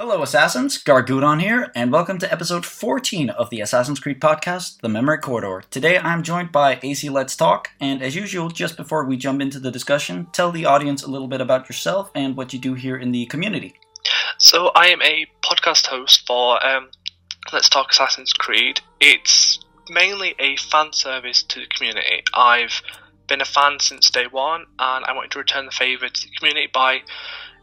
Hello, Assassins. Gargudon here, and welcome to episode 14 of the Assassin's Creed podcast, The Memory Corridor. Today I'm joined by AC Let's Talk, and as usual, just before we jump into the discussion, tell the audience a little bit about yourself and what you do here in the community. So, I am a podcast host for um, Let's Talk Assassin's Creed. It's mainly a fan service to the community. I've been a fan since day one, and I wanted to return the favour to the community by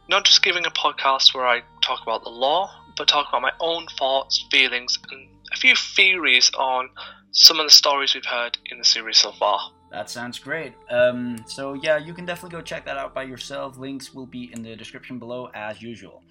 not just giving a podcast where I talk about the lore, but talk about my own thoughts, feelings, and a few theories on some of the stories we've heard in the series so far. That sounds great. Um, so, yeah, you can definitely go check that out by yourself. Links will be in the description below as usual.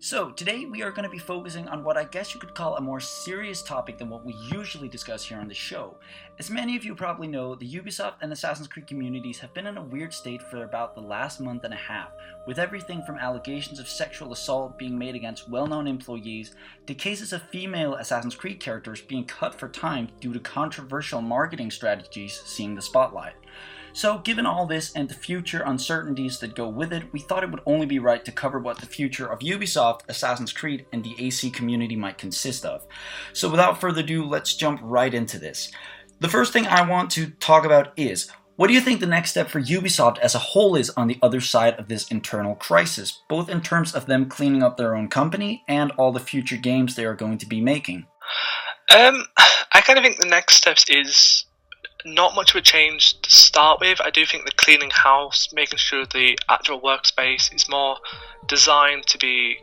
So, today we are going to be focusing on what I guess you could call a more serious topic than what we usually discuss here on the show. As many of you probably know, the Ubisoft and Assassin's Creed communities have been in a weird state for about the last month and a half, with everything from allegations of sexual assault being made against well known employees to cases of female Assassin's Creed characters being cut for time due to controversial marketing strategies seeing the spotlight. So, given all this and the future uncertainties that go with it, we thought it would only be right to cover what the future of Ubisoft, Assassin's Creed, and the AC community might consist of. So, without further ado, let's jump right into this. The first thing I want to talk about is what do you think the next step for Ubisoft as a whole is on the other side of this internal crisis, both in terms of them cleaning up their own company and all the future games they are going to be making? Um, I kind of think the next steps is not much of a change to start with. I do think the cleaning house, making sure the actual workspace is more designed to be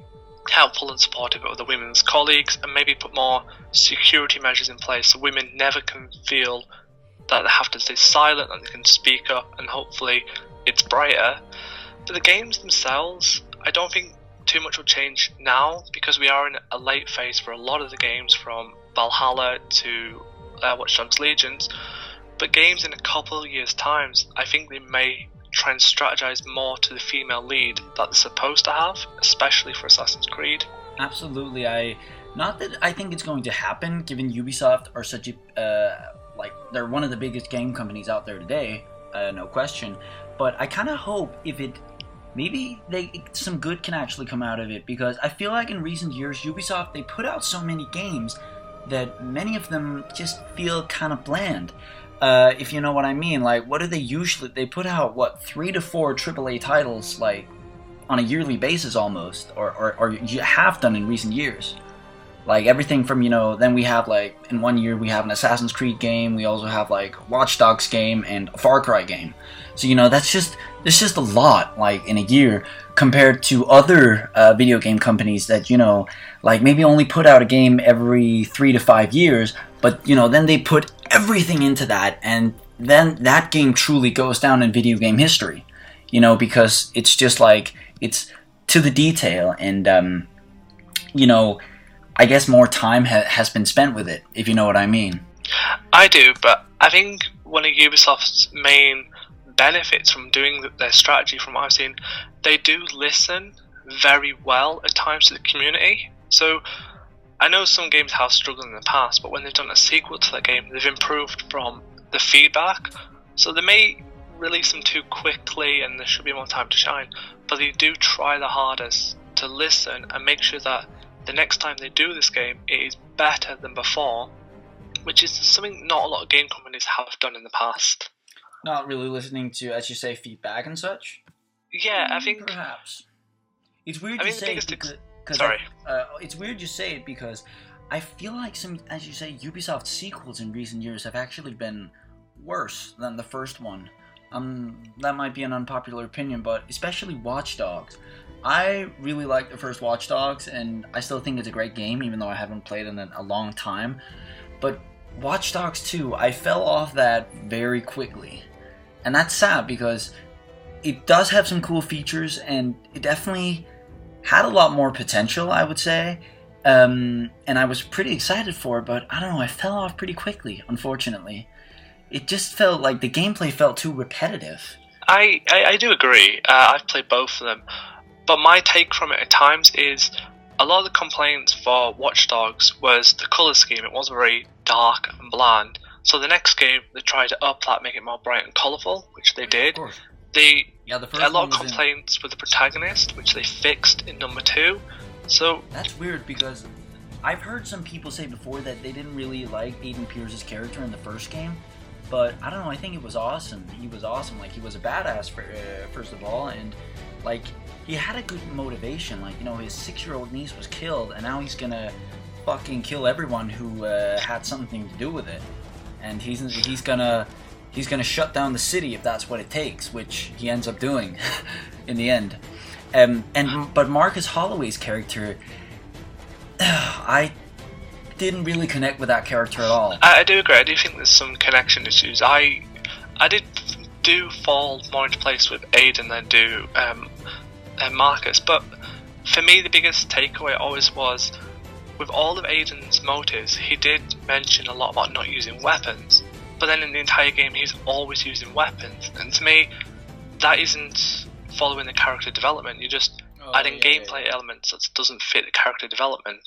helpful and supportive of the women's colleagues, and maybe put more security measures in place so women never can feel that they have to stay silent and they can speak up, and hopefully it's brighter. But the games themselves, I don't think too much will change now because we are in a late phase for a lot of the games from Valhalla to uh, Watch Dogs Legions but games in a couple of years' times, I think they may try and strategize more to the female lead that they're supposed to have, especially for Assassin's Creed. Absolutely, I not that I think it's going to happen, given Ubisoft are such a uh, like they're one of the biggest game companies out there today, uh, no question. But I kind of hope if it maybe they some good can actually come out of it because I feel like in recent years Ubisoft they put out so many games that many of them just feel kind of bland. Uh, if you know what I mean. Like, what do they usually? They put out what three to four AAA titles like on a yearly basis almost, or or, or you have done in recent years. Like everything from you know, then we have like in one year we have an Assassin's Creed game. We also have like Watch Dogs game and a Far Cry game. So you know that's just there's just a lot like in a year compared to other uh, video game companies that you know like maybe only put out a game every three to five years but you know then they put everything into that, and then that game truly goes down in video game history. You know, because it's just like it's to the detail, and um, you know, I guess more time ha- has been spent with it. If you know what I mean. I do, but I think one of Ubisoft's main benefits from doing their strategy, from what I've seen, they do listen very well at times to the community. So I know some games have struggled in the past, but when they've done a sequel to that game, they've improved from the feedback. So they may release them too quickly and there should be more time to shine, but they do try the hardest to listen and make sure that the next time they do this game, it is better than before, which is something not a lot of game companies have done in the past. Not really listening to, as you say, feedback and such. Yeah, I think perhaps it's weird I to say because, Sorry. I, uh, it's weird you say it because I feel like some, as you say, Ubisoft sequels in recent years have actually been worse than the first one. Um, that might be an unpopular opinion, but especially Watch Dogs. I really like the first Watch Dogs, and I still think it's a great game, even though I haven't played it in a long time. But Watch Dogs 2, I fell off that very quickly. And that's sad because it does have some cool features, and it definitely had a lot more potential, I would say. Um, and I was pretty excited for it, but I don't know, I fell off pretty quickly, unfortunately. It just felt like the gameplay felt too repetitive. I, I, I do agree. Uh, I've played both of them. But my take from it at times is a lot of the complaints for Watch Dogs was the colour scheme. It was very dark and bland. So the next game, they tried to up that, make it more bright and colourful, which they did. They yeah, the first a lot of complaints in... with the protagonist, which they fixed in number two. So That's weird because I've heard some people say before that they didn't really like Aiden Pearce's character in the first game, but I don't know. I think it was awesome. He was awesome. Like he was a badass for, uh, first of all, and like he had a good motivation. Like you know, his six-year-old niece was killed, and now he's gonna fucking kill everyone who uh, had something to do with it, and he's he's gonna he's gonna shut down the city if that's what it takes, which he ends up doing in the end. Um, and but Marcus Holloway's character, I didn't really connect with that character at all. I, I do agree. I do think there's some connection issues. I I did do fall more into place with Aiden than do um, uh, Marcus, but for me the biggest takeaway always was with all of Aiden's motives, he did mention a lot about not using weapons, but then in the entire game he's always using weapons, and to me that isn't following the character development. You're just Oh, adding gameplay elements that doesn't fit the character development.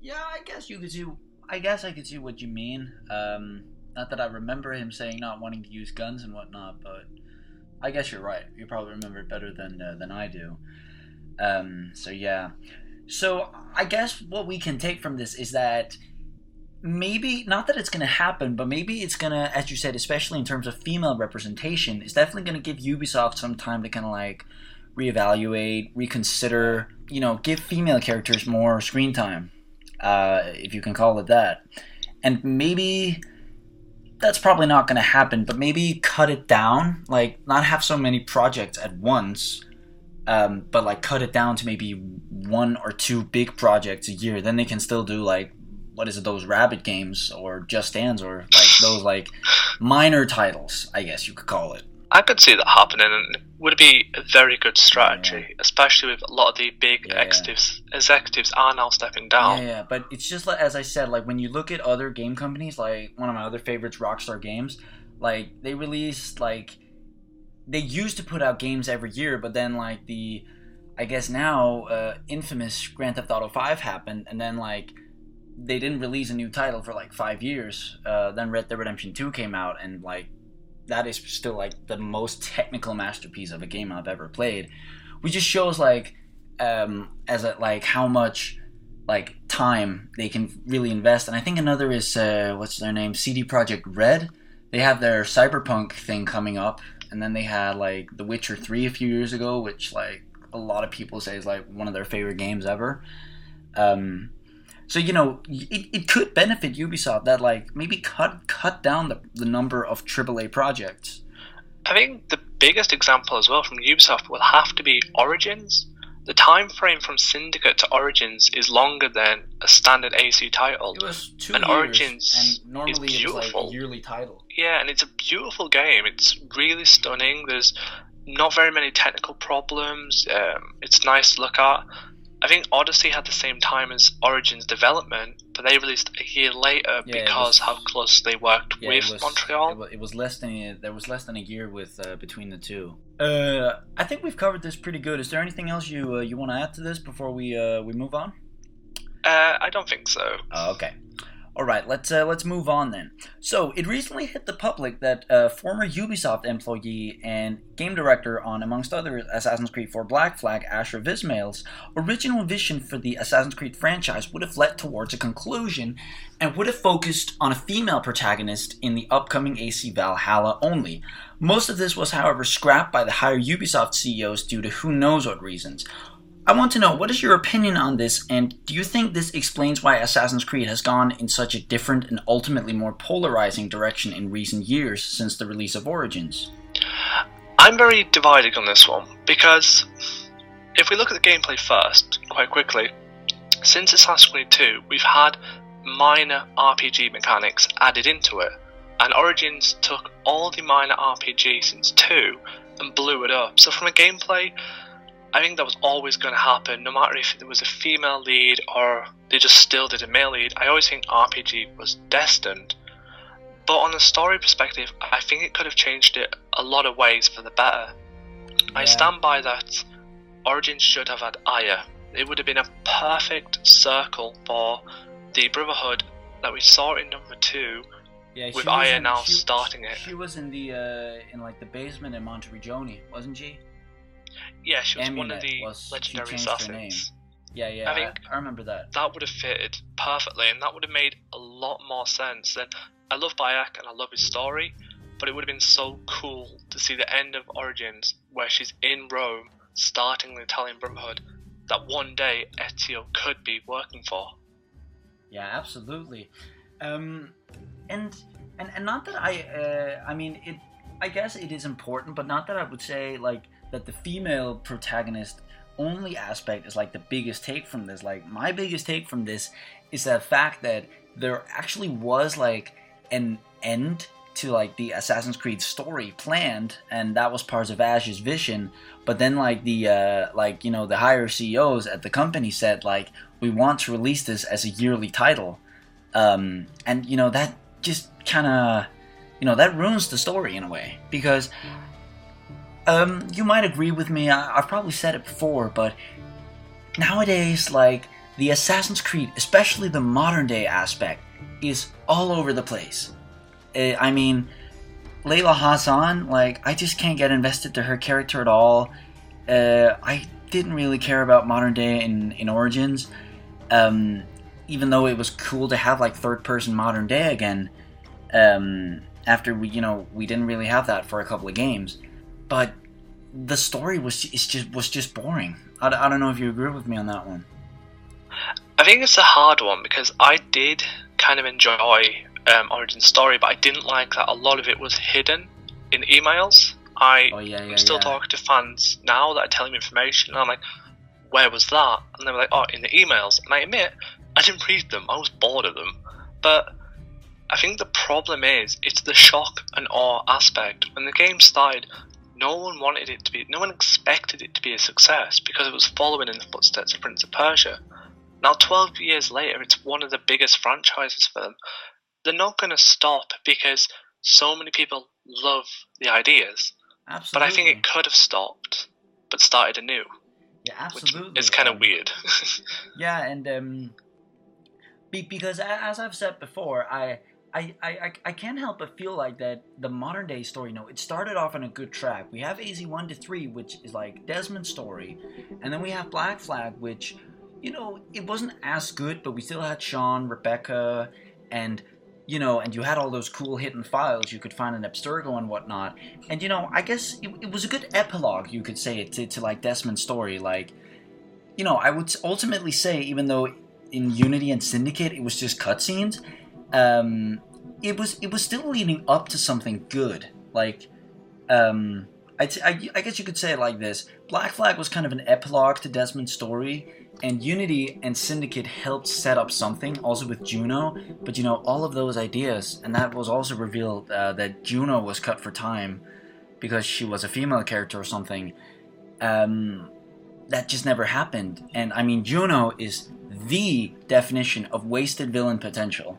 Yeah, I guess you could see. I guess I could see what you mean. Um, not that I remember him saying not wanting to use guns and whatnot, but I guess you're right. You probably remember it better than uh, than I do. Um, so yeah. So I guess what we can take from this is that maybe not that it's going to happen, but maybe it's going to, as you said, especially in terms of female representation, it's definitely going to give Ubisoft some time to kind of like reevaluate, reconsider, you know, give female characters more screen time, uh, if you can call it that. And maybe that's probably not going to happen, but maybe cut it down, like not have so many projects at once, um, but like cut it down to maybe one or two big projects a year. Then they can still do like what is it, those rabbit games or Just Dance or like those like minor titles, I guess you could call it. I could see that happening, and it would be a very good strategy, especially with a lot of the big Yeah, yeah. executives. Executives are now stepping down. Yeah, yeah, but it's just like as I said, like when you look at other game companies, like one of my other favorites, Rockstar Games, like they released like they used to put out games every year, but then like the I guess now uh, infamous Grand Theft Auto Five happened, and then like they didn't release a new title for like five years. Uh, then Red Dead Redemption Two came out, and like that is still like the most technical masterpiece of a game I've ever played. Which just shows like um, as a, like how much like time they can really invest. And I think another is uh, what's their name? CD Projekt Red. They have their cyberpunk thing coming up, and then they had like The Witcher Three a few years ago, which like a lot of people say is like one of their favorite games ever. Um, so you know, it, it could benefit Ubisoft that like maybe cut cut down the, the number of AAA projects. I think the biggest example as well from Ubisoft will have to be Origins. The time frame from Syndicate to Origins is longer than a standard AC title. It was two And years, and Origins normally is it was like a beautiful. yearly title. Yeah, and it's a beautiful game. It's really stunning. There's not very many technical problems. Um, it's nice to look at. I think Odyssey had the same time as Origins development, but they released a year later Yeah, because was- how close they worked Yeah, with it was, Montreal. It was, it was less than a, there was less than a year with uh, between the two. Uh, I think we've covered this pretty good. Is there anything else you uh, you want to add to this before we uh, we move on? Uh, I don't think so. Oh, okay. All right, let's uh, let's move on then. So it recently hit the public that a former Ubisoft employee and game director on, amongst others, Assassin's Creed 4 Black Flag, Ashraf Ismail's original vision for the Assassin's Creed franchise would have led towards a conclusion, and would have focused on a female protagonist in the upcoming AC Valhalla only. Most of this was, however, scrapped by the higher Ubisoft CEOs due to who knows what reasons. I want to know what is your opinion on this, and do you think this explains why Assassin's Creed has gone in such a different and ultimately more polarizing direction in recent years since the release of Origins? I'm very divided on this one because if we look at the gameplay first, quite quickly, since Assassin's Creed 2, we've had minor RPG mechanics added into it, and Origins took all the minor RPG since 2 and blew it up. So, from a gameplay, I think that was always going to happen, no matter if there was a female lead or they just still did a male lead. I always think RPG was destined. But on a story perspective, I think it could have changed it a lot of ways for the better. I stand by that Origins should have had Aya. It would have been a perfect circle for the Brotherhood that we saw in number two. Yeah, With Aya now starting it. She was in the uh, in like the basement in Monteriggioni, wasn't she? Yeah, she was one of the was- legendary changed her name. assassins. Yeah, yeah, I think I, I remember that. that would have fitted perfectly, and that would have made a lot more sense. Than I love Bayek and I love his story, but it would have been so cool to see the end of Origins where she's in Rome, starting the Italian Brotherhood, that one day Ezio could be working for. Yeah, absolutely. Um, and and and not that I, uh, I mean, it. I guess it is important, but not that I would say like that the female protagonist only aspect is like the biggest take from this. Like my biggest take from this is the fact that there actually was like an end to like the Assassin's Creed story planned, and that was part of Ash's vision. But then like the uh, like you know the higher CEOs at the company said like we want to release this as a yearly title, um, and you know that just kind of you know that ruins the story in a way because um, you might agree with me. I, I've probably said it before, but nowadays, like the Assassin's Creed, especially the modern day aspect, is all over the place. Uh, I mean, Layla Hassan, like I just can't get invested to her character at all. Uh, I didn't really care about modern day in in Origins, um, even though it was cool to have like third person modern day again. Um, after we, you know, we didn't really have that for a couple of games, but the story was is just was just boring. I, I don't know if you agree with me on that one. I think it's a hard one because I did kind of enjoy um, Origin Story, but I didn't like that a lot of it was hidden in emails. I Oh yeah, yeah, I'm still yeah. talking to fans now that are telling me information, and I'm like, where was that? And they were like, oh, in the emails. And I admit, I didn't read them. I was bored of them. But I think the problem is, it's the shock and awe aspect. When the game started, no one wanted it to be, no one expected it to be a success because it was following in the footsteps of Prince of Persia. Now, 12 years later, it's one of the biggest franchises for them. They're not going to stop because so many people love the ideas. Absolutely. But I think it could have stopped, but started anew, yeah, absolutely. is kind of Um, weird. Yeah, and um, be, because as I've said before, I, I, I, I- can't help but feel like that the modern day story. You know, it started off on a good track. We have AC one to three, which is like Desmond's story, and then we have Black Flag, which, you know, it wasn't as good, but we still had Sean, Rebecca, and you know, and you had all those cool hidden files you could find in Abstergo and whatnot. And you know, I guess it, it was a good epilogue, you could say, to, to like Desmond's story. Like, you know, I would ultimately say, even though in Unity and Syndicate it was just cutscenes, um, it was it was still leading up to something good. Like, um, I, I, I guess you could say it like this: Black Flag was kind of an epilogue to Desmond's story, and Unity and Syndicate helped set up something. Also with Juno, but you know all of those ideas, and that was also revealed uh, that Juno was cut for time because she was a female character or something. Um, that just never happened. And I mean, Juno is the definition of wasted villain potential.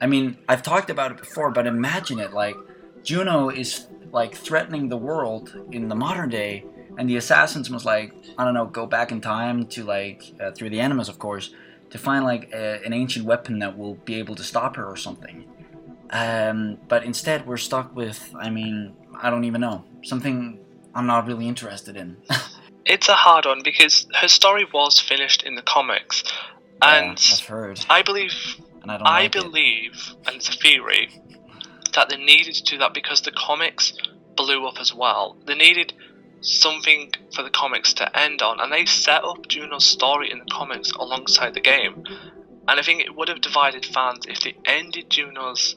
I mean, I've talked about it before, but imagine it like Juno is like threatening the world in the modern day, and the assassins must like I don't know go back in time to like uh, through the animus, of course, to find like a, an ancient weapon that will be able to stop her or something. Um, but instead, we're stuck with I mean, I don't even know something I'm not really interested in. it's a hard one because her story was finished in the comics, Yeah, and I've heard, I believe, and I don't. I like it. believe, and it's a theory, that they needed to do that because the comics blew up as well. They needed something for the comics to end on, and they set up Juno's story in the comics alongside the game. And I think it would have divided fans if they ended Juno's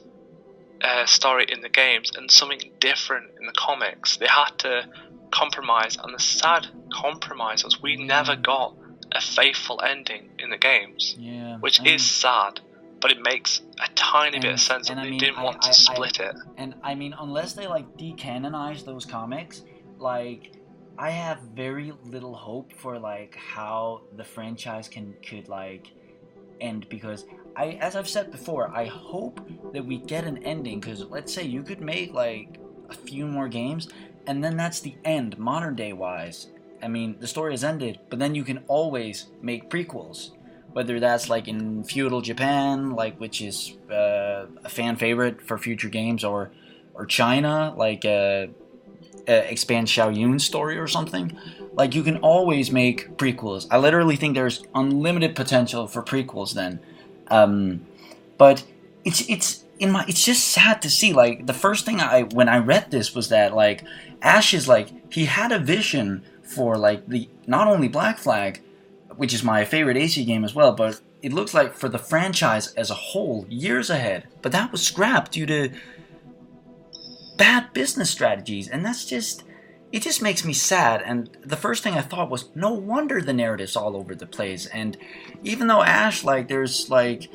uh, story in the games and something different in the comics. They had to compromise, and the sad compromise was we never got a faithful ending in the games, Yeah, which mean- is sad. But it makes a tiny bit of sense that I they mean, didn't I- want I- to split it. And I mean, unless they like decanonize those comics, like I have very little hope for like how the franchise can could like end because I, as I've said before, I hope that we get an ending. Because let's say you could make like a few more games, and then that's the end, modern day wise. I mean, the story has ended, but then you can always make prequels whether that's like in feudal Japan, like which is uh, a fan favorite for future games, or or China, like uh, uh, expand Shao Jun's story or something, like you can always make prequels. I literally think there's unlimited potential for prequels then. Um, but it's it's in my it's just sad to see like the first thing I when I read this was that like Ash is like he had a vision for like the not only Black Flag, which is my favorite AC game as well, but it looks like for the franchise as a whole years ahead. But that was scrapped due to bad business strategies, and that's just it just makes me sad. And the first thing I thought was, no wonder the narrative's all over the place. And even though Ash, like, there's like,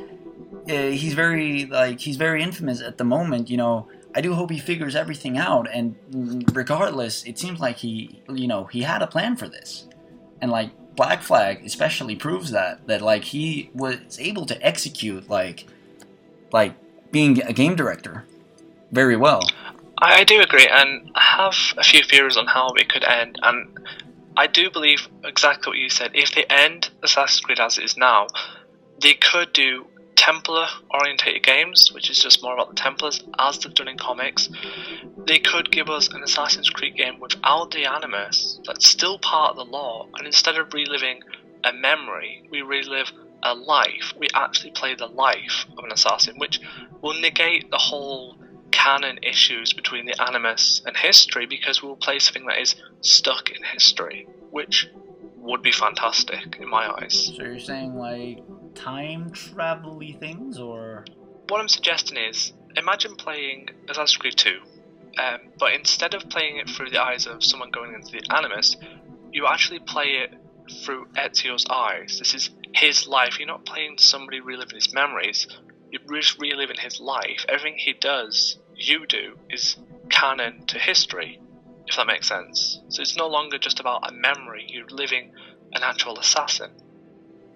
uh, he's very like he's very infamous at the moment. You know, I do hope he figures everything out. And regardless, it seems like he, you know, he had a plan for this. And like Black Flag especially proves that that like he was able to execute like like being a game director very well. I, do agree, and I have a few theories on how it could end. And I do believe exactly what you said. If they end Assassin's Creed as it is now, they could do Templar orientated games, which is just more about the Templars, as they've done in comics. They could give us an Assassin's Creed game without the Animus, that's still part of the lore, and instead of reliving a memory, we relive a life. We actually play the life of an assassin, which will negate the whole canon issues between the Animus and history because we'll play something that is stuck in history, which would be fantastic in my eyes. So you're saying like time travel-y things, or what I'm suggesting is imagine playing Assassin's Creed 2, um, but instead of playing it through the eyes of someone going into the Animus, you actually play it through Ezio's eyes. This is his life. You're not playing somebody reliving his memories. You're just reliving his life. Everything he does you do is canon to history, if that makes sense. So it's no longer just about a memory, you're living an actual assassin.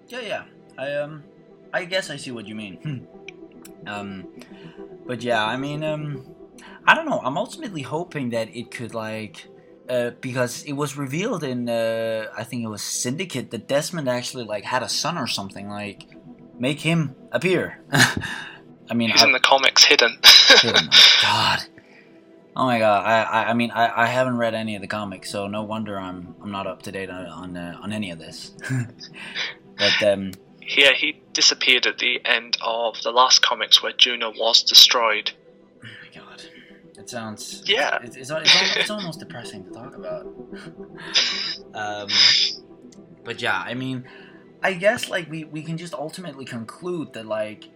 Yeah, yeah. I um I guess I see what you mean. Hmm. um but yeah, I mean um I don't know. I'm ultimately hoping that it could like uh, because it was revealed in uh, I think it was Syndicate that Desmond actually like had a son or something like make him appear. I mean, he's I, in the comics hidden. hidden. Oh God. Oh my god! I, I, I mean I, I haven't read any of the comics, so no wonder I'm I'm not up to date on on, uh, on any of this. but um, yeah, he disappeared at the end of the last comics where Juno was destroyed. Oh my god! It sounds yeah. It's, it's, it's, it's almost depressing to talk about. um, but yeah, I mean, I guess like we we can just ultimately conclude that like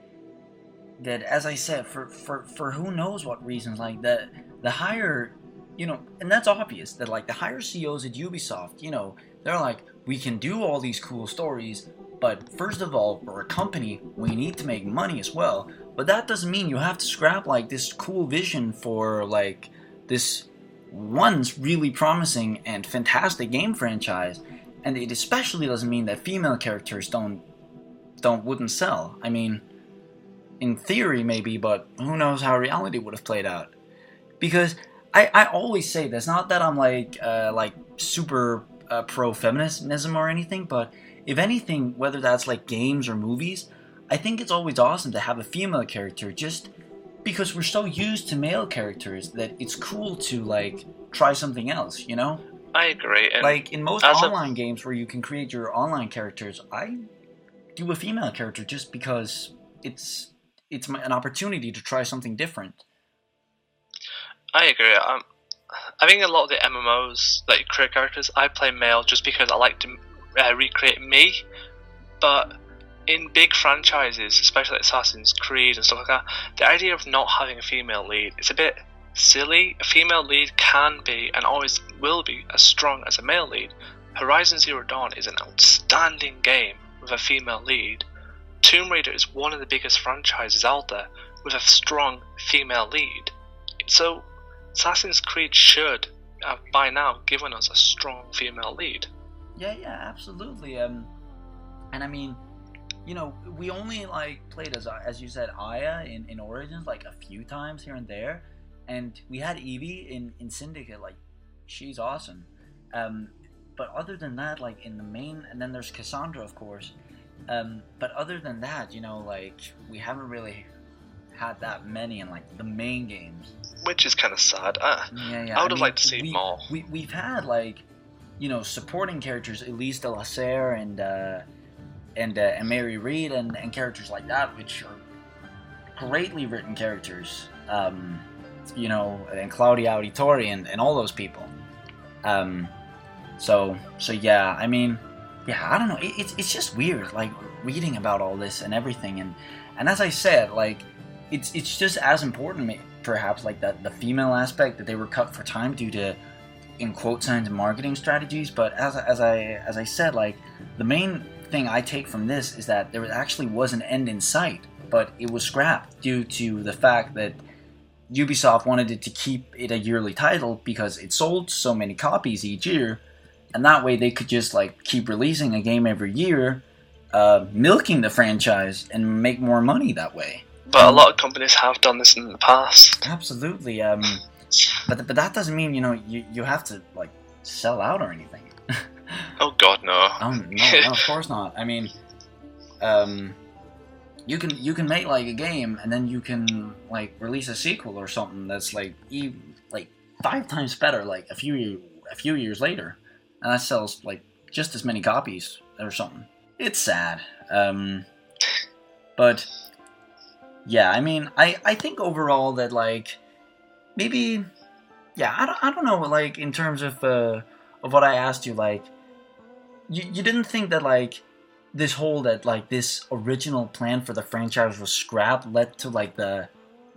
that as I said, for for for who knows what reasons, like the the higher, you know, and that's obvious that like the higher CEOs at Ubisoft, you know, they're like, we can do all these cool stories, but first of all, for a company, we need to make money as well. But that doesn't mean you have to scrap like this cool vision for like this once really promising and fantastic game franchise. And it especially doesn't mean that female characters don't don't wouldn't sell. I mean, in theory maybe, but who knows how reality would have played out. Because I, I always say this, not that I'm like uh, like super uh, pro feminism or anything, but if anything, whether that's like games or movies, I think it's always awesome to have a female character just because we're so used to male characters that it's cool to like try something else, you know? I agree. And like in most online a... games where you can create your online characters, I do a female character just because it's it's an opportunity to try something different. I agree. Um, I think a lot of the MMOs that you create characters, I play male just because I like to uh, recreate me. But in big franchises, especially like Assassin's Creed and stuff like that, the idea of not having a female lead is a bit silly. A female lead can be and always will be as strong as a male lead. Horizon Zero Dawn is an outstanding game with a female lead, Tomb Raider is one of the biggest franchises out there with a strong female lead. So, Assassin's Creed should have by now given us a strong female lead. Yeah, yeah, absolutely. Um, and I mean, you know, we only like played as as you said Aya in, in Origins like a few times here and there, and we had Evie in in Syndicate. Like, she's awesome. Um, but other than that, like in the main, and then there's Cassandra, of course. Um, but other than that, you know, like we haven't really had that many in like the main games. Which is kind of sad. Uh, yeah, yeah. I would I have mean, liked to see we, more. We we've had like you know, supporting characters, Elise de la Serre and uh, and uh, and Mary Read and, and characters like that, which are greatly written characters. Um, you know, and Claudia Auditore and, and all those people. Um, so so yeah, I mean, yeah, I don't know. It, it's it's just weird, like reading about all this and everything, and and as I said, like it's it's just as important, perhaps, like that the female aspect that they were cut for time due to in quote signs marketing strategies. But as as I as I said, like the main thing I take from this is that there actually was an end in sight, but it was scrapped due to the fact that Ubisoft wanted it to keep it a yearly title because it sold so many copies each year, and that way they could just like keep releasing a game every year, uh, milking the franchise and make more money that way. But a lot of companies have done this in the past. Absolutely. Um, but but that doesn't mean you know you, you have to like sell out or anything. oh God, no. Oh no, no, of course not. I mean, um, you can you can make like a game and then you can like release a sequel or something that's like e- like five times better like a few a few years later, and that sells like just as many copies or something. It's sad. Um, but yeah, I mean, I I think overall that like maybe yeah, I don't, I don't know like in terms of uh of what I asked you like you you didn't think that like this whole that like this original plan for the franchise was scrapped led to like the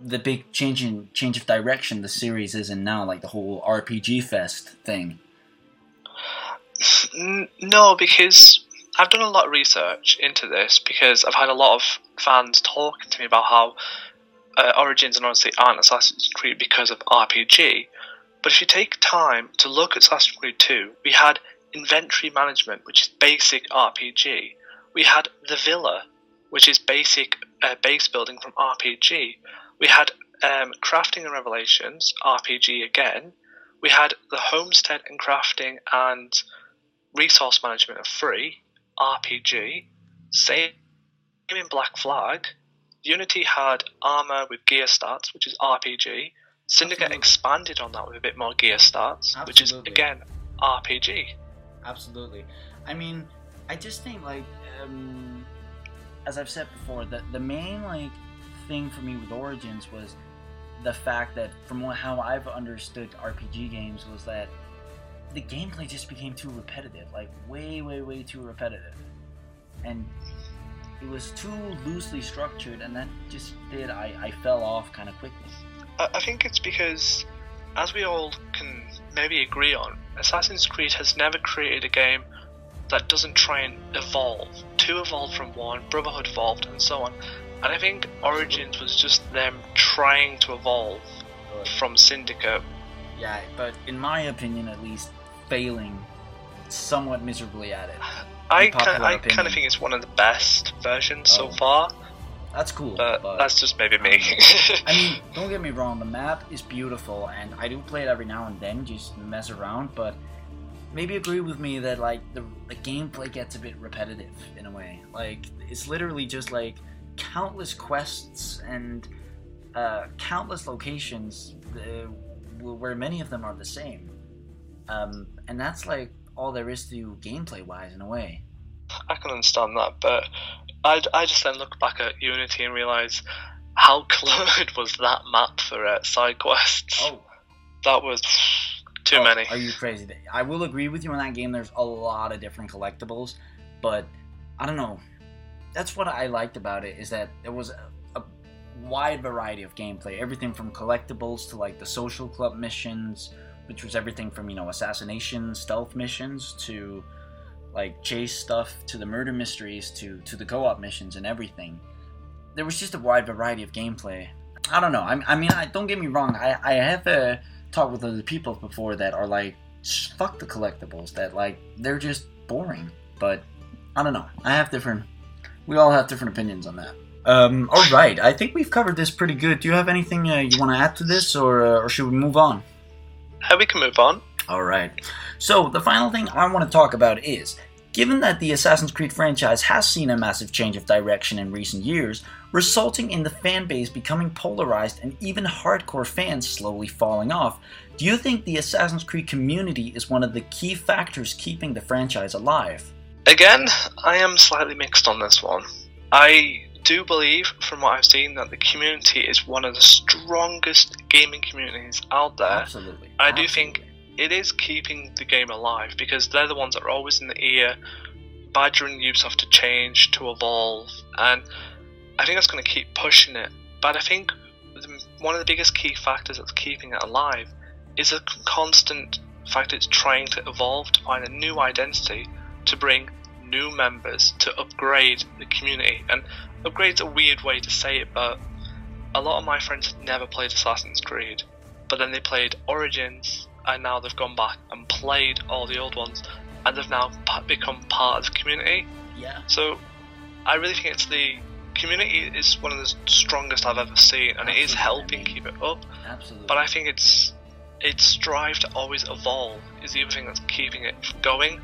the big change in change of direction the series is in now, like the whole RPG Fest thing. No, because I've done a lot of research into this because I've had a lot of fans talking to me about how uh, Origins and Odyssey aren't Assassin's Creed because of RPG. But if you take time to look at Assassin's Creed 2, we had inventory management, which is basic RPG we had the villa, which is basic uh, base building from RPG. We had um, crafting and revelations, RPG again. We had the homestead and crafting and resource management of free, RPG. Same in Black Flag. Unity had armor with gear stats, which is RPG. Syndicate Absolutely. expanded on that with a bit more gear stats, Absolutely. which is again RPG. Absolutely. I mean, I just think like um, as I've said before, the the main like thing for me with Origins was the fact that from what, how I've understood RPG games was that the gameplay just became too repetitive, like way, way, way too repetitive, and it was too loosely structured, and that just did I, I fell off kind of quickly. I think it's because, as we all can maybe agree on, Assassin's Creed has never created a game that doesn't try and evolve. Two evolved from one, Brotherhood evolved, and so on. And I think Origins was just them trying to evolve from Syndicate. Yeah, but in my opinion, at least, failing somewhat miserably at it. I kind, I kind of think it's one of the best versions oh. so far. That's cool. But, but that's just maybe me. I mean, don't get me wrong, the map is beautiful, and I do play it every now and then, just mess around, but maybe agree with me that like the, the gameplay gets a bit repetitive in a way. Like it's literally just like countless quests and uh, countless locations uh, where many of them are the same, um, and that's like all there is to gameplay wise in a way. I can understand that, but I, I just then look back at Unity and realize how cluttered was that map for uh, side quests. Oh, that was too oh, many. Are you crazy? I will agree with you on that game. There's a lot of different collectibles, but I don't know. That's what I liked about it is that there was a, a wide variety of gameplay. Everything from collectibles to like the social club missions, which was everything from you know assassination stealth missions to like chase stuff to the murder mysteries to to the co-op missions and everything. There was just a wide variety of gameplay. I don't know. I, I mean, I, don't get me wrong. I, I have a talked with other people before that are like, fuck the collectibles. That like they're just boring. But I don't know. I have different. We all have different opinions on that. Um, all right. I think we've covered this pretty good. Do you have anything uh, you want to add to this, or uh, or should we move on? We can move on. All right. So the final thing I want to talk about is Given that the Assassin's Creed franchise has seen a massive change of direction in recent years, resulting in the fan base becoming polarized and even hardcore fans slowly falling off, do you think the Assassin's Creed community is one of the key factors keeping the franchise alive? Again, I am slightly mixed on this one. I do believe, from what I've seen, that the community is one of the strongest gaming communities out there. Absolutely. I do Absolutely. think it is keeping the game alive because they're the ones that are always in the ear, badgering Ubisoft to change, to evolve, and I think that's going to keep pushing it. But I think one of the biggest key factors that's keeping it alive is a constant fact it's trying to evolve to find a new identity to bring new members to upgrade the community. And upgrade's a weird way to say it, but a lot of my friends had never played Assassin's Creed, but then they played Origins, and now they've gone back and played all the old ones, and they've now become part of the community. Yeah. So I really think it's the community is one of the strongest I've ever seen, and it is helping keep it up. Absolutely. But I think it's its drive to always evolve is the other thing that's keeping it going.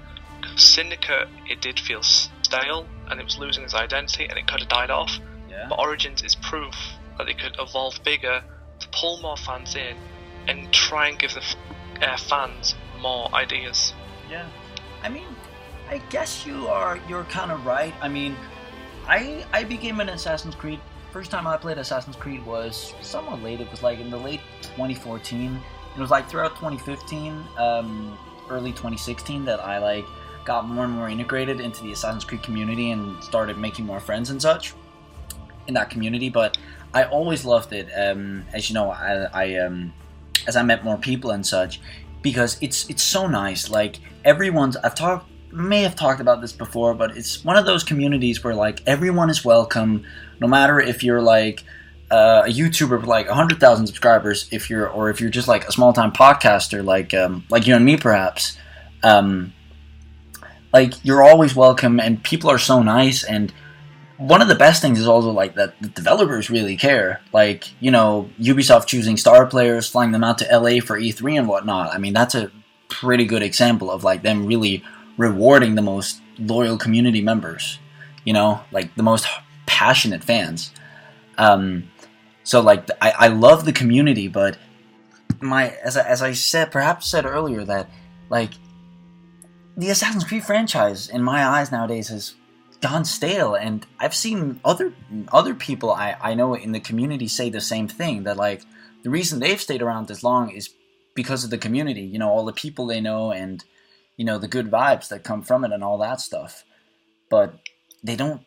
Syndicate, it did feel stale, and it was losing its identity, and it could have died off. yeah. But Origins is proof that it could evolve bigger to pull more fans in and try and give the f- uh, fans more ideas. Yeah. I mean, I guess you are you're kind of right. I mean, I I became an Assassin's Creed first time I played Assassin's Creed was somewhat late. It was like in the late 2014. It was like throughout 2015, um, early 2016 that I like got more and more integrated into the Assassin's Creed community and started making more friends and such in that community. But I always loved it. Um, as you know, I, I um, as I met more people and such, because it's it's so nice. Like everyone's, I've talked, may have talked about this before, but it's one of those communities where like everyone is welcome, no matter if you're like uh, a YouTuber with like hundred thousand subscribers, if you're or if you're just like a small time podcaster, like um, like you and me, perhaps. Um, like you're always welcome, and people are so nice and one of the best things is also like that the developers really care. Like, you know, Ubisoft choosing star players, flying them out to LA for E3 and whatnot. I mean, that's a pretty good example of like them really rewarding the most loyal community members, you know, like the most passionate fans. Um, so like I, I love the community, but my as I, as I said perhaps said earlier that like the Assassin's Creed franchise in my eyes nowadays has gone stale and i've seen other other people i i know in the community say the same thing that like the reason they've stayed around this long is because of the community you know all the people they know and you know the good vibes that come from it and all that stuff. But they don't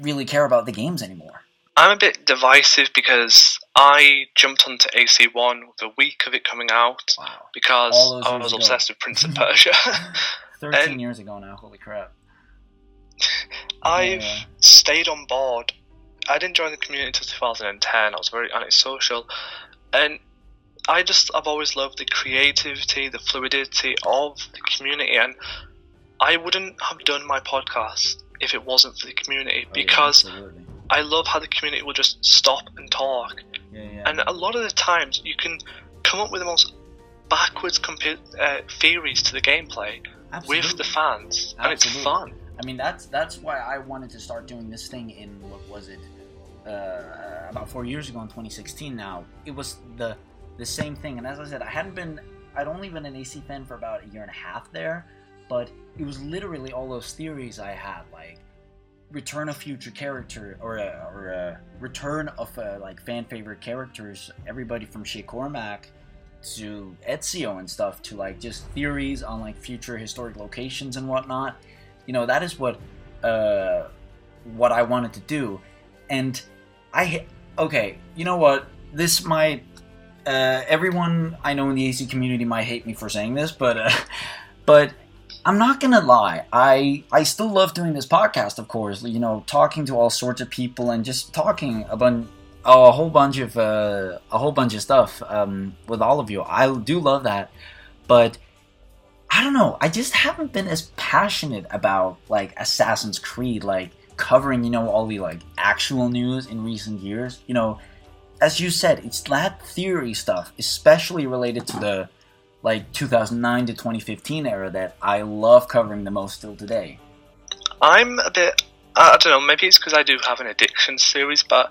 really care about the games anymore. I'm a bit divisive because I jumped onto AC1 the week of it coming out wow. because I was obsessed with Prince of Persia. 13 And- years ago now holy crap I've Yeah. stayed on board. I didn't join the community until 2010. I was very antisocial, and I just I've always loved the creativity, the fluidity of the community, and I wouldn't have done my podcast if it wasn't for the community Oh, because absolutely. I love how the community will just stop and talk. yeah yeah And a lot of the times you can come up with the most backwards uh, theories to the gameplay absolutely. with the fans, and it's Absolutely. fun. I mean, that's that's why I wanted to start doing this thing in what was it? Uh, about four years ago in 2016. Now it was the the same thing, and as I said, I hadn't been, I'd only been an AC fan for about a year and a half there, but it was literally all those theories I had, like return of future character or a, or a return of uh, like fan favorite characters. Everybody from Shay Cormac to Ezio and stuff to like just theories on like future historic locations and whatnot. You know that is what uh what i wanted to do. And i okay you know what? This might uh everyone i know in the ac community might hate me for saying this but uh but i'm not gonna lie. I i still love doing this podcast of course you know talking to all sorts of people and just talking about a whole bunch of uh, a whole bunch of stuff um, with all of you i do love that but I don't know. I just haven't been as passionate about like Assassin's Creed, like covering, you know, all the like actual news in recent years. You know, as you said, it's that theory stuff, especially related to the like 2009 to 2015 era that I love covering the most still today. I'm a bit. I don't know. Maybe it's because I do have an addiction series, but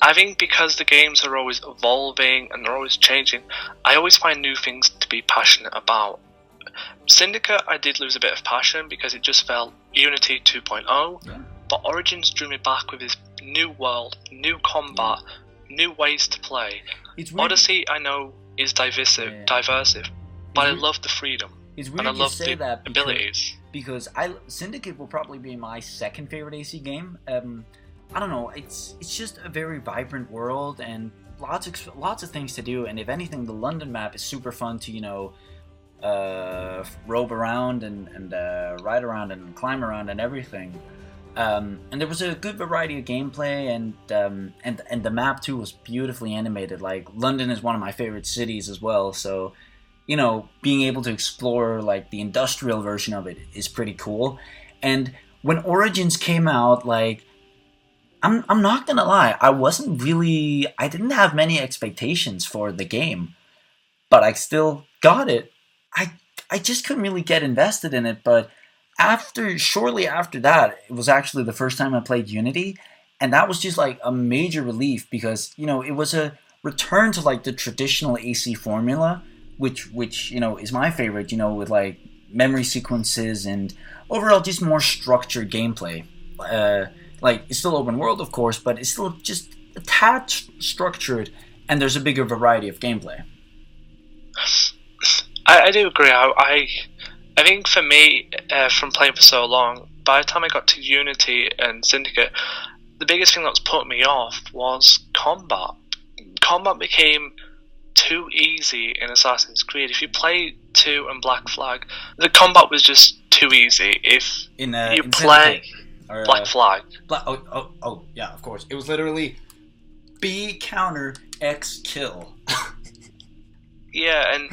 I think because the games are always evolving and they're always changing, I always find new things to be passionate about. Syndicate, I did lose a bit of passion because it just felt Unity 2.0, Yeah. but Origins drew me back with this new world, new combat, new ways to play. It's weird. Odyssey, I know, is diversive, Yeah. diversive, but I love the freedom It's and weird I you love say the that because, abilities. because I Syndicate will probably be my second favorite AC game. Um, I don't know. It's it's just a very vibrant world and lots of lots of things to do. And if anything, the London map is super fun to you know uh, around and and uh, ride around and climb around and everything. Um, and there was a good variety of gameplay, and um, and and the map too was beautifully animated. Like London is one of my favorite cities as well, so you know being able to explore like the industrial version of it is pretty cool. And when Origins came out, like I'm I'm not gonna lie, I wasn't really I didn't have many expectations for the game, but I still got it. I I just couldn't really get invested in it, but after shortly after that, it was actually the first time I played Unity, and that was just like a major relief because you know it was a return to like the traditional AC formula, which which you know is my favorite. You know, with like memory sequences and overall just more structured gameplay. Uh, like it's still open world, of course, but it's still just a tad s- structured, and there's a bigger variety of gameplay. I, I do agree. I, I, I think for me, uh, from playing for so long, by the time I got to Unity and Syndicate, the biggest thing that's put me off was combat. Combat became too easy in Assassin's Creed. If you play 2 and Black Flag, the combat was just too easy. If In uh, You play Syndicate, or, Black uh, Flag, Bla- oh, oh, oh, yeah, of course. It was literally B counter X kill. Yeah, and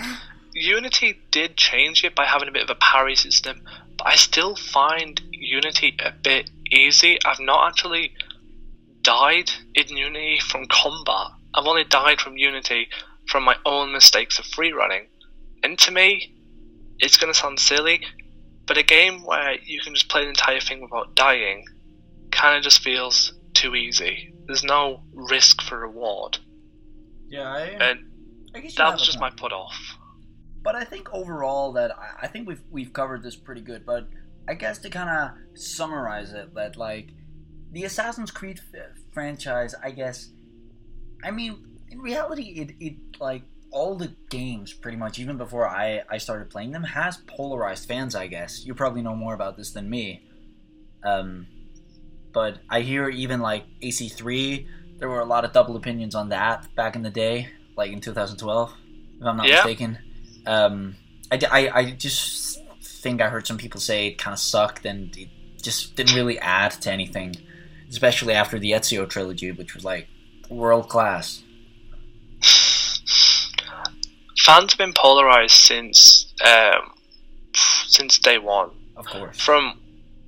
Unity did change it by having a bit of a parry system, but I still find Unity a bit easy. I've not actually died in Unity from combat. I've only died from Unity from my own mistakes of free running. And to me, it's going to sound silly, but a game where you can just play the entire thing without dying kind of just feels too easy. There's no risk for reward. Yeah, I, And I guess that was just my put off. But I think overall that I, I think we've we've covered this pretty good. But I guess to kind of summarize it, that like the Assassin's Creed f- franchise, I guess, I mean, in reality, it it like all the games pretty much, even before I I started playing them, has polarized fans. I guess you probably know more about this than me. Um, but I hear even like AC3, there were a lot of double opinions on that back in the day, like in 2012, if I'm not Yeah. mistaken. Um, I, I, I just think I heard some people say it kind of sucked and it just didn't really add to anything, especially after the Ezio trilogy, which was like world class. Fans have been polarized since um, since day one. Of course. From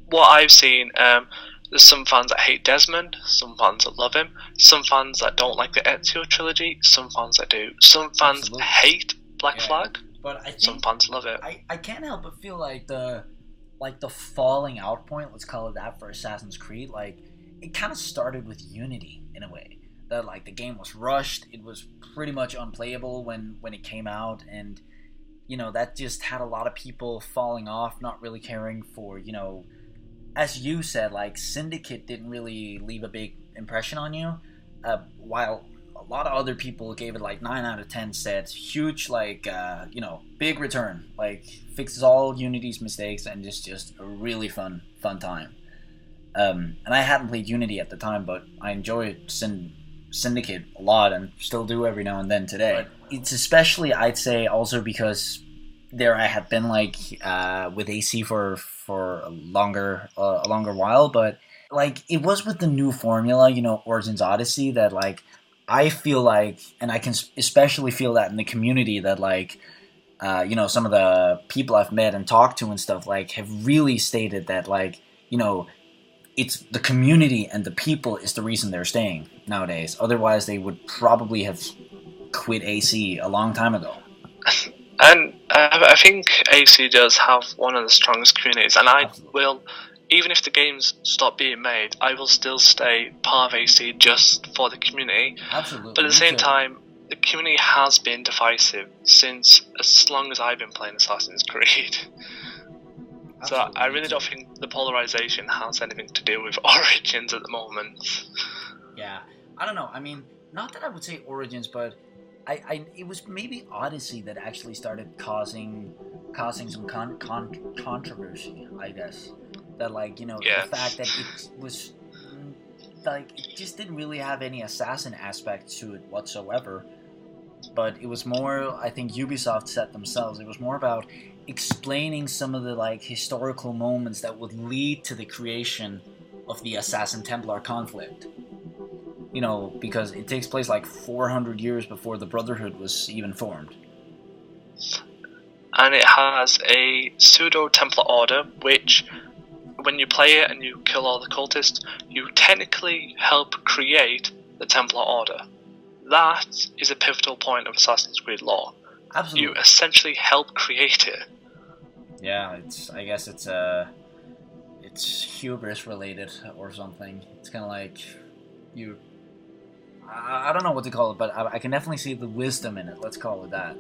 what I've seen, um, there's some fans that hate Desmond, some fans that love him, some fans that don't like the Ezio trilogy, some fans that do. Some fans Absolutely. hate Black Yeah. Flag, But I think some fans love it. I, I can't help but feel like the like the falling out point, let's call it that for Assassin's Creed, like it kind of started with Unity in a way. That like the game was rushed, it was pretty much unplayable when when it came out and you know, that just had a lot of people falling off, not really caring for, you know, as you said, like Syndicate didn't really leave a big impression on you. Uh, while a lot of other people gave it like nine out of ten Said huge like uh, you know big return, like fixes all Unity's mistakes and just just a really fun fun time. Um, and I hadn't played Unity at the time, but I enjoyed Syn- Syndicate a lot and still do every now and then today. It's especially I'd say also because there I had been like uh, with AC for for a longer uh, a longer while, but like it was with the new formula, you know, Origins Odyssey that like I feel like, and I can especially feel that in the community that like. Uh, you know, some of the people I've met and talked to and stuff like have really stated that like, you know, it's the community and the people is the reason they're staying nowadays. Otherwise, they would probably have quit AC a long time ago. And uh, I think AC does have one of the strongest communities, and I Absolutely. will even if the games stop being made, I will still stay part of AC just for the community. Absolutely. But at the same too. time, the community has been divisive since as long as I've been playing Assassin's Creed. So I really don't think the polarization has anything to do with Origins at the moment. Yeah, I don't know. I mean, not that I would say Origins, but I, I it was maybe Odyssey that actually started causing causing some con, con, controversy. I guess that like you know Yeah. the fact that it was like it just didn't really have any assassin aspect to it whatsoever. But it was more, I think Ubisoft set themselves. It was more about explaining some of the like historical moments that would lead to the creation of the Assassin Templar conflict you know, because it takes place like 400 years before the Brotherhood was even formed. And it has a pseudo Templar order, which, when you play it and you kill all the cultists, you technically help create the Templar order. That is a pivotal point of Assassin's Creed lore. You essentially help create it. Yeah, it's. I guess it's uh, it's hubris related or something. It's kind of like you. I, don't know what to call it, but I, I can definitely see the wisdom in it. Let's call it that.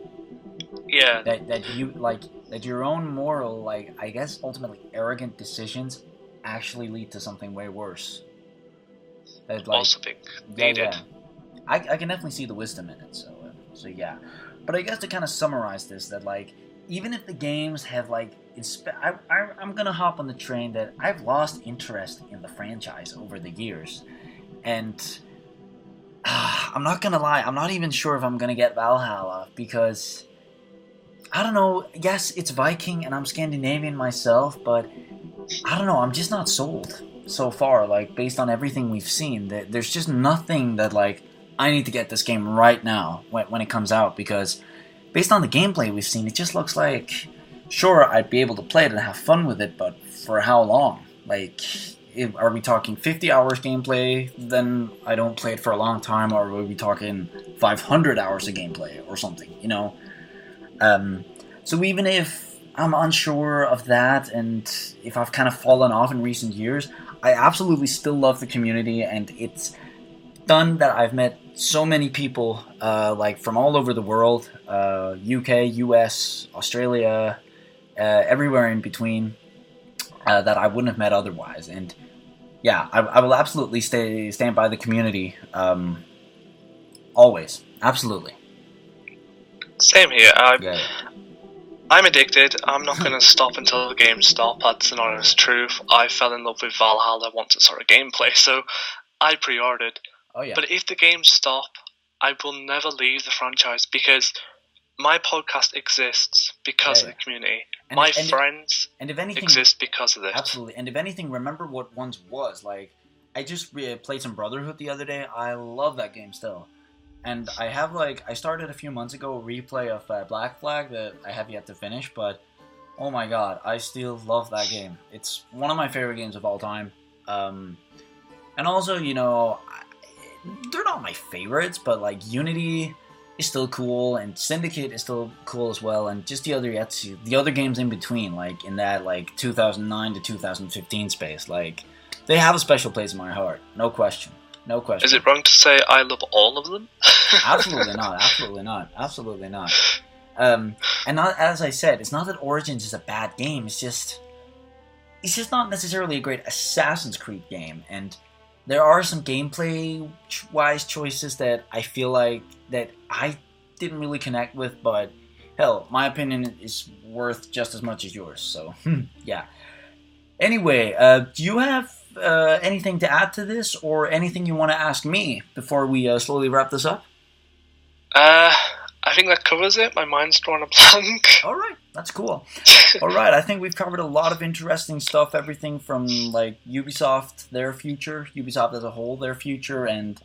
Yeah, That that you like that your own moral, like I guess ultimately arrogant decisions, actually lead to something way worse. That, like, also think Yeah, needed. yeah. I, I can definitely see the wisdom in it. So uh, so yeah, but I guess to kind of summarize this, that like even if the games have like, inspe- I, I I'm gonna hop on the train that I've lost interest in the franchise over the years, and I'm not gonna lie, I'm not even sure if I'm gonna get Valhalla because. I don't know. Yes, it's Viking, and I'm Scandinavian myself, but I don't know. I'm just not sold so far. Like based on everything we've seen, that there's just nothing that like I need to get this game right now when, when it comes out because based on the gameplay we've seen, it just looks like sure I'd be able to play it and have fun with it, but for how long? Like, are we talking 50 hours gameplay? Then I don't play it for a long time, or are we talking 500 hours of gameplay or something? You know. Um, so even if I'm unsure of that, and if I've kind of fallen off in recent years, I absolutely still love the community, and it's done that I've met so many people, uh, like from all over the world, uh, UK, US, Australia, uh, everywhere in between, uh, that I wouldn't have met otherwise. And yeah, I, I will absolutely stay stand by the community, um, always, absolutely. Same here. I, Yeah. I'm addicted. I'm not going to stop until the games stop. That's an honest truth. I fell in love with Valhalla once it saw a gameplay, so I pre-ordered. Oh yeah. But if the games stop, I will never leave the franchise because my podcast exists because Yeah, of the community. And- my and- friends and if anything, exist because of this. Absolutely. And if anything, remember what once was. Like, I just re- played some Brotherhood the other day. I love that game still. And I have, like, I started a few months ago a replay of uh, Black Flag that I have yet to finish, but oh my god, I still love that game. It's one of my favorite games of all time. Um, and also, you know, I, they're not my favorites, but, like, Unity is still cool, and Syndicate is still cool as well, and just the other yet the other games in between, like in that like 2009 to 2015 space, like they have a special place in my heart, no question, no question. Is it wrong to say I love all of them? absolutely not, absolutely not, absolutely not. Um, and not as I said, it's not that Origins is a bad game. It's just it's just not necessarily a great Assassin's Creed game, and there are some gameplay wise choices that I feel like that I didn't really connect with, but hell, my opinion is worth just as much as yours. So yeah. Anyway, uh, do you have uh, anything to add to this, or anything you want to ask me before we uh, slowly wrap this up? Uh, I think that covers it. My mind's drawn a blank. All right, that's cool. All right, I think we've covered a lot of interesting stuff. Everything from like Ubisoft, their future, Ubisoft as a whole, their future, and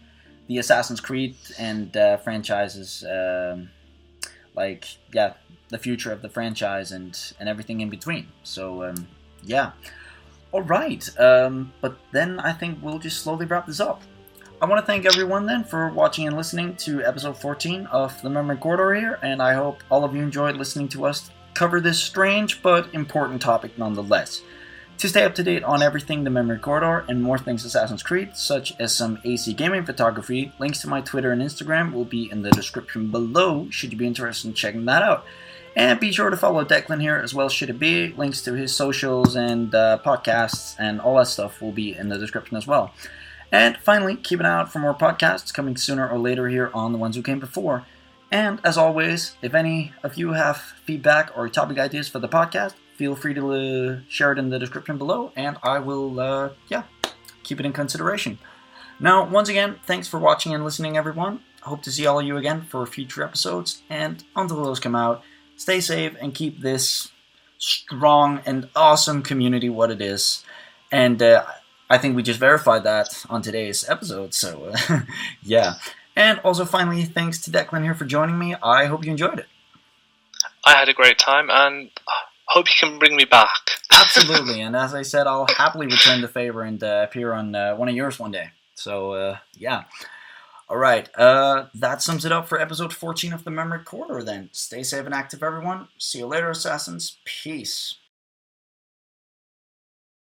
the Assassin's Creed and uh, franchises. Um, like yeah, the future of the franchise and and everything in between. So um, yeah. All right, um, but then I think we'll just slowly wrap this up. I want to thank everyone then for watching and listening to episode 14 of The Memory Corridor here, and I hope all of you enjoyed listening to us cover this strange but important topic nonetheless. To stay up to date on everything the Memory Corridor and more things Assassin's Creed, such as some AC gaming photography, links to my Twitter and Instagram will be in the description below should you be interested in checking that out. And be sure to follow Declan here as well, should it be. Links to his socials and uh, podcasts and all that stuff will be in the description as well. And finally, keep an eye out for more podcasts coming sooner or later here on The Ones Who Came Before. And as always, if any of you have feedback or topic ideas for the podcast, feel free to uh, share it in the description below, and I will, uh, yeah, keep it in consideration. Now, once again, thanks for watching and listening, everyone. Hope to see all of you again for future episodes, and until those come out, stay safe and keep this strong and awesome community what it is. And uh, I think we just verified that on today's episode, so uh, yeah. And also, finally, thanks to Declan here for joining me. I hope you enjoyed it. I had a great time, and hope you can bring me back. Absolutely, and as I said, I'll happily return the favor and uh, appear on uh, one of yours one day. So uh, yeah. All right, uh, that sums it up for episode 14 of the Memory Corridor. Then stay safe and active, everyone. See you later, assassins. Peace.